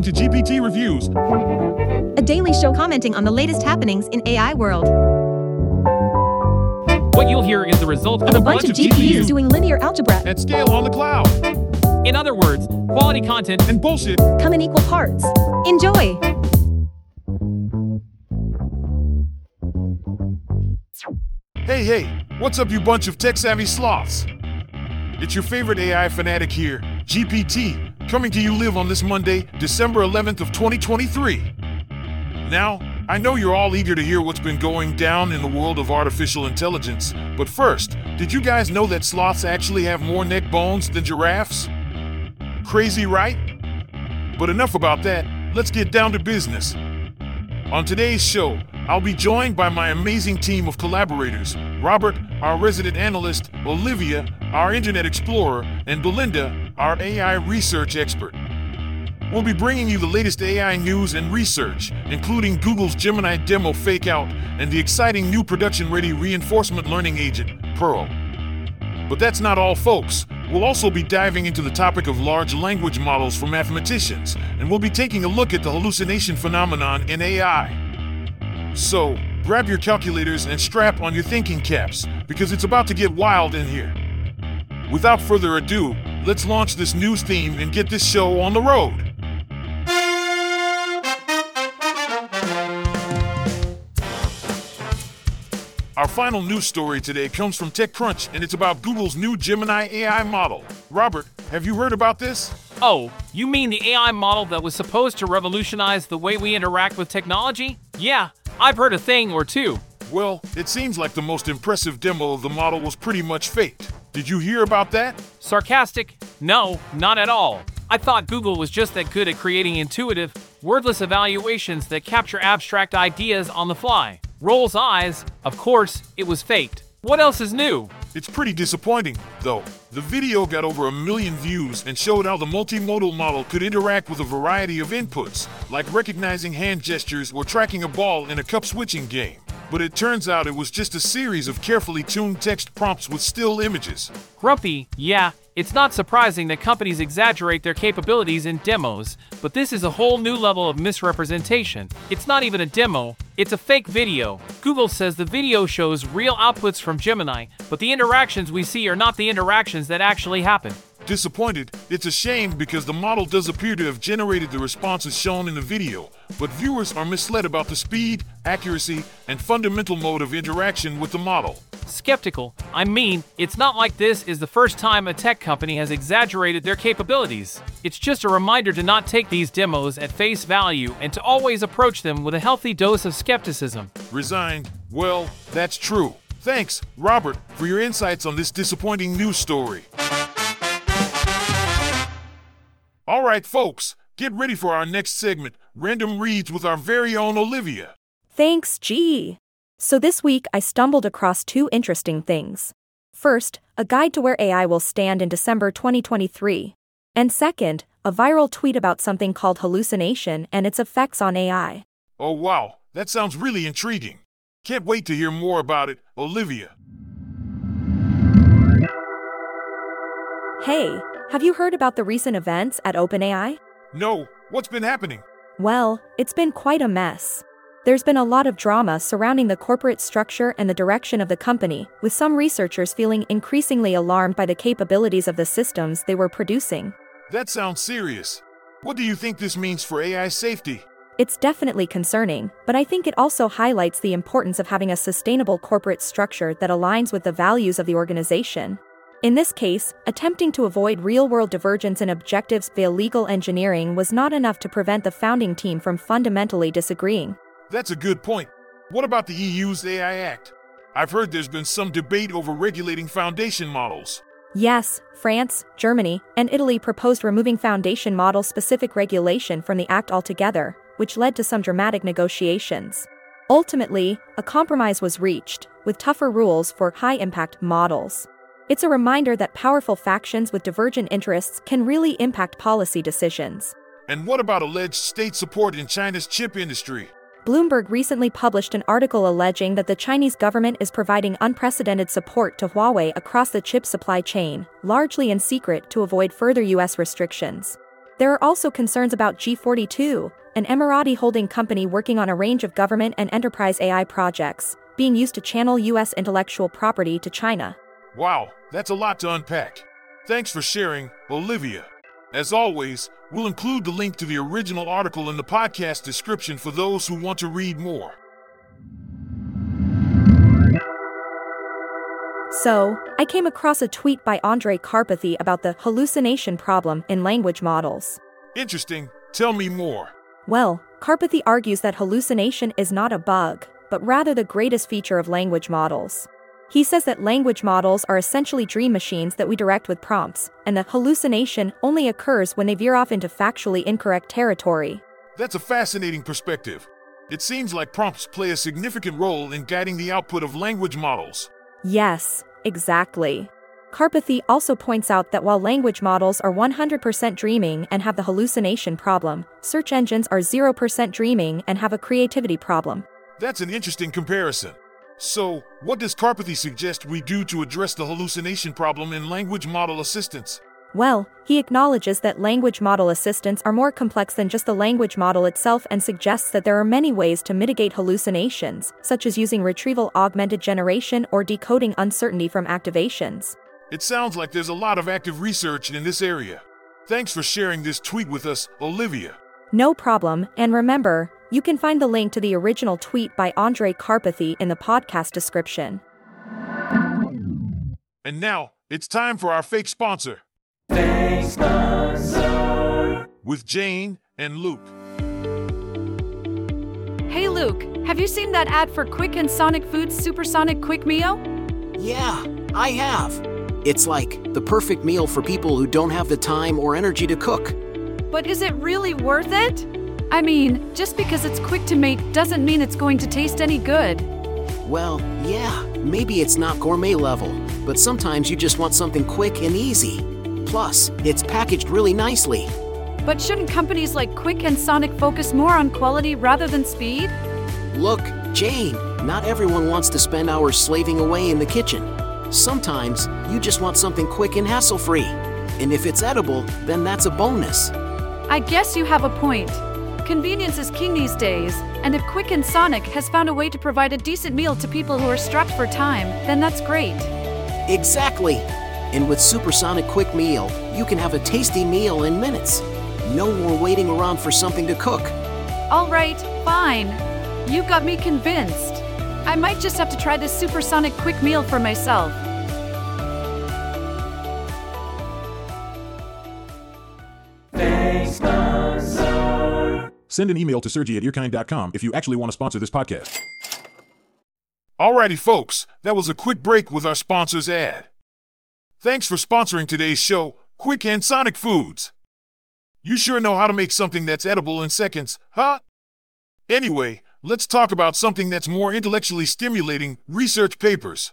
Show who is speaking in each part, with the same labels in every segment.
Speaker 1: listening to GPT Reviews.
Speaker 2: a daily show commenting on the latest happenings in AI world.
Speaker 3: What you'll hear is the result of
Speaker 2: A bunch of GPUs doing linear algebra.
Speaker 1: At scale on the cloud.
Speaker 3: In other words, quality content
Speaker 1: And bullshit.
Speaker 2: Come in equal parts. Enjoy!
Speaker 1: Hey, hey, what's up, you bunch of tech savvy sloths? It's your favorite AI fanatic here, GPT, coming to you live on this Monday, December 11th of 2023. Now, I know you're all eager to hear what's been going down in the world of artificial intelligence, but first, did you guys know that sloths actually have more neck bones than giraffes? Crazy, right? But enough about that, let's get down to business. On today's show, I'll be joined by my amazing team of collaborators Robert, our resident analyst, Olivia, our internet explorer, and Belinda, our AI research expert. We'll be bringing you the latest AI news and research, including Google's Gemini demo fake out and the exciting new production ready reinforcement learning agent, Pearl. But that's not all, folks. We'll also be diving into the topic of large language models for mathematicians, and we'll be taking a look at the hallucination phenomenon in AI. So, grab your calculators and strap on your thinking caps, because it's about to get wild in here. Without further ado, let's launch this news theme and get this show on the road. Our final news story today comes from TechCrunch, and it's about Google's new Gemini AI model. Robert, have you heard about this?
Speaker 3: Oh, you mean the AI model that was supposed to revolutionize the way we interact with technology? Yeah, I've heard a thing or two.
Speaker 1: Well, it seems like the most impressive demo of the model was pretty much faked. Did you hear about that?
Speaker 3: Sarcastic? No, not at all. I thought Google was just that good at creating intuitive, wordless evaluations that capture abstract ideas on the fly. Rolls eyes, of course, it was faked. What else is new?
Speaker 1: It's pretty disappointing, though. The video got over a million views and showed how the multimodal model could interact with a variety of inputs, like recognizing hand gestures or tracking a ball in a cup switching game. But it turns out it was just a series of carefully tuned text prompts with still images.
Speaker 3: Grumpy, yeah, it's not surprising that companies exaggerate their capabilities in demos, but this is a whole new level of misrepresentation. It's not even a demo, it's a fake video. Google says the video shows real outputs from Gemini, but the interactions we see are not the interactions that actually happen.
Speaker 1: Disappointed, it's a shame because the model does appear to have generated the responses shown in the video, but viewers are misled about the speed, accuracy, and fundamental mode of interaction with the model.
Speaker 3: Skeptical. I mean, it's not like this is the first time a tech company has exaggerated their capabilities. It's just a reminder to not take these demos at face value and to always approach them with a healthy dose of skepticism.
Speaker 1: Resigned? Well, that's true. Thanks, Robert, for your insights on this disappointing news story. Right, folks, get ready for our next segment Random Reads with our very own Olivia.
Speaker 4: Thanks, G. So this week I stumbled across two interesting things. First, a guide to where AI will stand in December 2023. And second, a viral tweet about something called hallucination and its effects on AI.
Speaker 1: Oh, wow, that sounds really intriguing. Can't wait to hear more about it, Olivia.
Speaker 4: Hey, have you heard about the recent events at OpenAI?
Speaker 1: No, what's been happening?
Speaker 4: Well, it's been quite a mess. There's been a lot of drama surrounding the corporate structure and the direction of the company, with some researchers feeling increasingly alarmed by the capabilities of the systems they were producing.
Speaker 1: That sounds serious. What do you think this means for AI safety?
Speaker 4: It's definitely concerning, but I think it also highlights the importance of having a sustainable corporate structure that aligns with the values of the organization. In this case, attempting to avoid real world divergence in objectives via legal engineering was not enough to prevent the founding team from fundamentally disagreeing.
Speaker 1: That's a good point. What about the EU's AI Act? I've heard there's been some debate over regulating foundation models.
Speaker 4: Yes, France, Germany, and Italy proposed removing foundation model specific regulation from the Act altogether, which led to some dramatic negotiations. Ultimately, a compromise was reached, with tougher rules for high impact models. It's a reminder that powerful factions with divergent interests can really impact policy decisions.
Speaker 1: And what about alleged state support in China's chip industry?
Speaker 4: Bloomberg recently published an article alleging that the Chinese government is providing unprecedented support to Huawei across the chip supply chain, largely in secret to avoid further US restrictions. There are also concerns about G42, an Emirati holding company working on a range of government and enterprise AI projects, being used to channel US intellectual property to China.
Speaker 1: Wow, that's a lot to unpack. Thanks for sharing, Olivia. As always, we'll include the link to the original article in the podcast description for those who want to read more.
Speaker 4: So, I came across a tweet by Andrej Karpathy about the hallucination problem in language models.
Speaker 1: Interesting. Tell me more.
Speaker 4: Well, Karpathy argues that hallucination is not a bug, but rather the greatest feature of language models. He says that language models are essentially dream machines that we direct with prompts, and that hallucination only occurs when they veer off into factually incorrect territory.
Speaker 1: That's a fascinating perspective. It seems like prompts play a significant role in guiding the output of language models.
Speaker 4: Yes, exactly. Karpathy also points out that while language models are 100% dreaming and have the hallucination problem, search engines are 0% dreaming and have a creativity problem.
Speaker 1: That's an interesting comparison. So, what does Karpathy suggest we do to address the hallucination problem in language model assistance?
Speaker 4: Well, he acknowledges that language model assistants are more complex than just the language model itself and suggests that there are many ways to mitigate hallucinations, such as using retrieval augmented generation or decoding uncertainty from activations.
Speaker 1: It sounds like there's a lot of active research in this area. Thanks for sharing this tweet with us, Olivia.
Speaker 4: No problem, and remember, you can find the link to the original tweet by Andrej Karpathy in the podcast description.
Speaker 1: And now, it's time for our fake sponsor. With Jane and Luke.
Speaker 5: Hey Luke, have you seen that ad for Quick and Sonic Foods Supersonic Quick Meal?
Speaker 6: Yeah, I have. It's like the perfect meal for people who don't have the time or energy to cook.
Speaker 5: But is it really worth it? I mean, just because it's quick to make doesn't mean it's going to taste any good.
Speaker 6: Well, yeah, maybe it's not gourmet level, but sometimes you just want something quick and easy. Plus, it's packaged really nicely.
Speaker 5: But shouldn't companies like Quick and Sonic focus more on quality rather than speed?
Speaker 6: Look, Jane, not everyone wants to spend hours slaving away in the kitchen. Sometimes you just want something quick and hassle free. And if it's edible, then that's a bonus.
Speaker 5: I guess you have a point. Convenience is king these days, and if Quick and Sonic has found a way to provide a decent meal to people who are strapped for time, then that's great.
Speaker 6: Exactly. And with Supersonic Quick Meal, you can have a tasty meal in minutes. No more waiting around for something to cook.
Speaker 5: All right, fine. You got me convinced. I might just have to try this supersonic quick meal for myself.
Speaker 7: Send an email to Sergi at earkind.com if you actually want to sponsor this podcast.
Speaker 1: Alrighty, folks, that was a quick break with our sponsor's ad. Thanks for sponsoring today's show, Quick and Sonic Foods. You sure know how to make something that's edible in seconds, huh? Anyway, let's talk about something that's more intellectually stimulating research papers.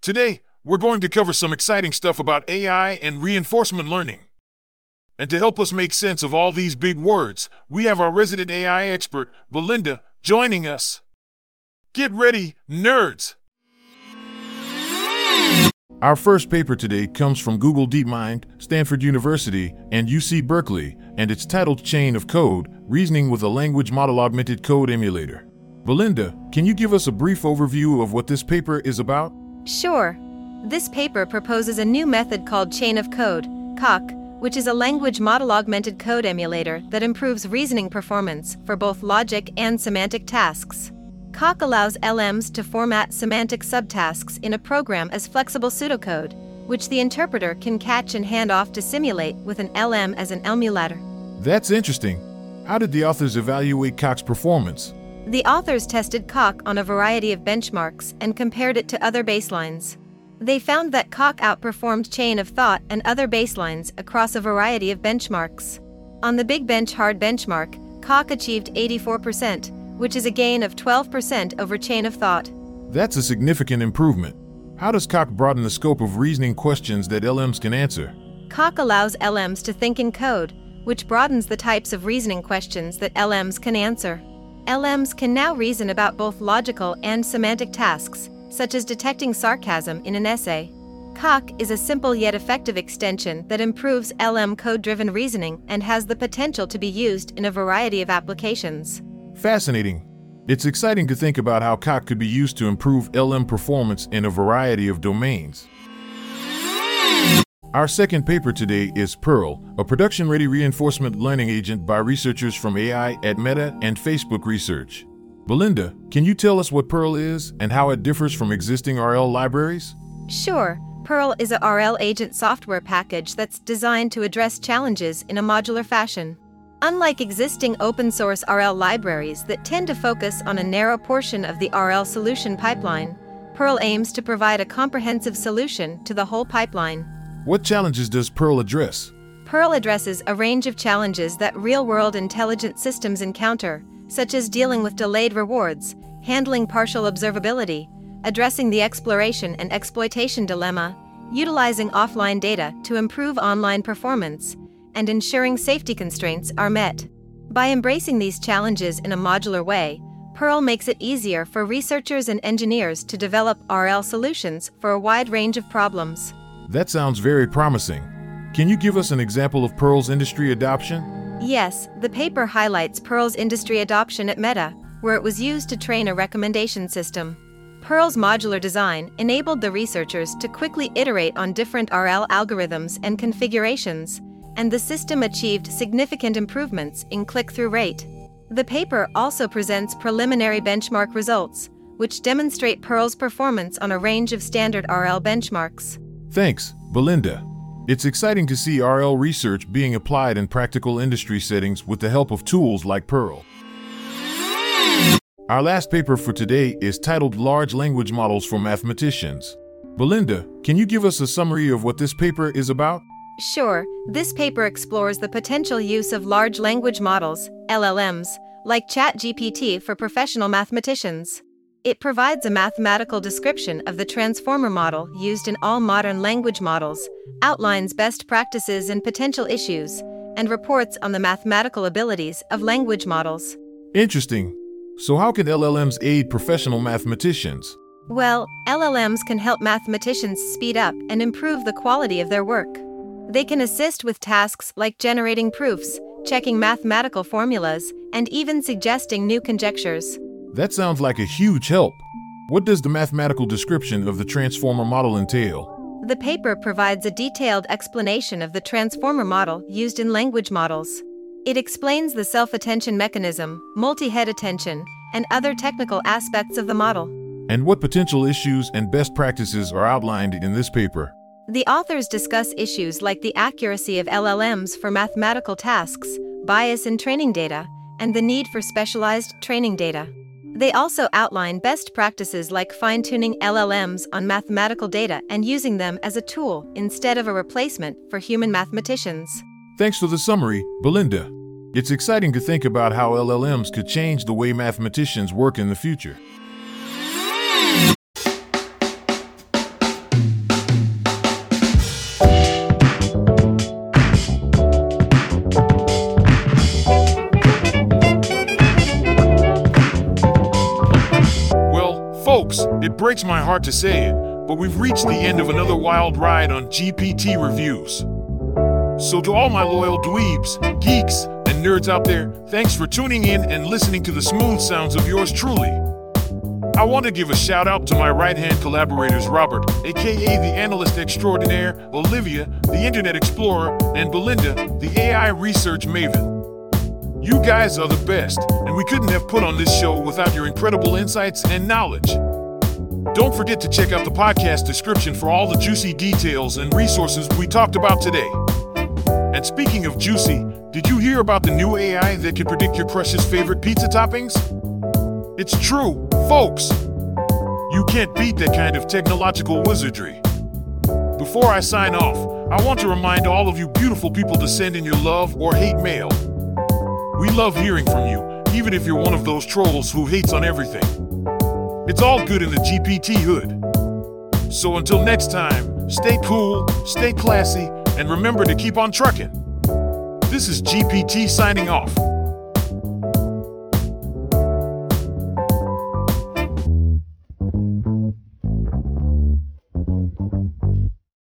Speaker 1: Today, we're going to cover some exciting stuff about AI and reinforcement learning. And to help us make sense of all these big words, we have our resident AI expert, Belinda, joining us. Get ready, nerds! Our first paper today comes from Google DeepMind, Stanford University, and UC Berkeley, and it's titled Chain of Code Reasoning with a Language Model Augmented Code Emulator. Belinda, can you give us a brief overview of what this paper is about?
Speaker 2: Sure. This paper proposes a new method called Chain of Code, COC, which is a language model augmented code emulator that improves reasoning performance for both logic and semantic tasks. COC allows LMs to format semantic subtasks in a program as flexible pseudocode, which the interpreter can catch and hand off to simulate with an LM as an emulator.
Speaker 1: That's interesting. How did the authors evaluate COC's performance?
Speaker 2: The authors tested COC on a variety of benchmarks and compared it to other baselines. They found that COC outperformed Chain of Thought and other baselines across a variety of benchmarks. On the Big Bench Hard benchmark, COC achieved 84%, which is a gain of 12% over Chain of Thought.
Speaker 1: That's a significant improvement. How does COC broaden the scope of reasoning questions that LMs can answer?
Speaker 2: COC allows LMs to think in code, which broadens the types of reasoning questions that LMs can answer. LMs can now reason about both logical and semantic tasks, such as detecting sarcasm in an essay. COC is a simple yet effective extension that improves LM code driven reasoning and has the potential to be used in a variety of applications.
Speaker 1: Fascinating. It's exciting to think about how COC could be used to improve LM performance in a variety of domains. Our second paper today is Pearl, a production ready reinforcement learning agent by researchers from AI at Meta and Facebook Research. Belinda, can you tell us what Pearl is and how it differs from existing RL libraries?
Speaker 2: Sure, Pearl is a RL agent software package that's designed to address challenges in a modular fashion. Unlike existing open source RL libraries that tend to focus on a narrow portion of the RL solution pipeline, Pearl aims to provide a comprehensive solution to the whole pipeline.
Speaker 1: What challenges does Pearl address?
Speaker 2: Pearl addresses a range of challenges that real world intelligent systems encounter, such as dealing with delayed rewards, handling partial observability, addressing the exploration and exploitation dilemma, utilizing offline data to improve online performance, and ensuring safety constraints are met. By embracing these challenges in a modular way, Pearl makes it easier for researchers and engineers to develop RL solutions for a wide range of problems.
Speaker 1: That sounds very promising. Can you give us an example of Pearl's industry adoption?
Speaker 2: Yes, the paper highlights Pearl's industry adoption at Meta, where it was used to train a recommendation system. Pearl's modular design enabled the researchers to quickly iterate on different RL algorithms and configurations, and the system achieved significant improvements in click through rate. The paper also presents preliminary benchmark results, which demonstrate Pearl's performance on a range of standard RL benchmarks.
Speaker 1: Thanks, Belinda. It's exciting to see RL research being applied in practical industry settings with the help of tools like Pearl. Our last paper for today is titled Large Language Models for Mathematicians. Belinda, can you give us a summary of what this paper is about?
Speaker 2: Sure, this paper explores the potential use of large language models, LLMs, like ChatGPT for professional mathematicians. It provides a mathematical description of the transformer model used in all modern language models, outlines best practices and potential issues, and reports on the mathematical abilities of language models.
Speaker 1: Interesting. So, how can LLMs aid professional mathematicians?
Speaker 2: Well, LLMs can help mathematicians speed up and improve the quality of their work. They can assist with tasks like generating proofs, checking mathematical formulas, and even suggesting new conjectures.
Speaker 1: That sounds like a huge help. What does the mathematical description of the transformer model entail?
Speaker 2: The paper provides a detailed explanation of the transformer model used in language models. It explains the self attention mechanism, multi head attention, and other technical aspects of the model.
Speaker 1: And what potential issues and best practices are outlined in this paper?
Speaker 2: The authors discuss issues like the accuracy of LLMs for mathematical tasks, bias in training data, and the need for specialized training data. They also outline best practices like fine tuning LLMs on mathematical data and using them as a tool instead of a replacement for human mathematicians.
Speaker 1: Thanks for the summary, Belinda. It's exciting to think about how LLMs could change the way mathematicians work in the future. It breaks my heart to say it, but we've reached the end of another wild ride on GPT reviews. So, to all my loyal dweebs, geeks, and nerds out there, thanks for tuning in and listening to the smooth sounds of yours truly. I want to give a shout out to my right hand collaborators Robert, aka the analyst extraordinaire, Olivia, the internet explorer, and Belinda, the AI research maven. You guys are the best, and we couldn't have put on this show without your incredible insights and knowledge. Don't forget to check out the podcast description for all the juicy details and resources we talked about today. And speaking of juicy, did you hear about the new AI that can predict your crush's favorite pizza toppings? It's true, folks. You can't beat that kind of technological wizardry. Before I sign off, I want to remind all of you beautiful people to send in your love or hate mail. We love hearing from you, even if you're one of those trolls who hates on everything. It's all good in the GPT hood. So until next time, stay cool, stay classy, and remember to keep on trucking. This is GPT signing off.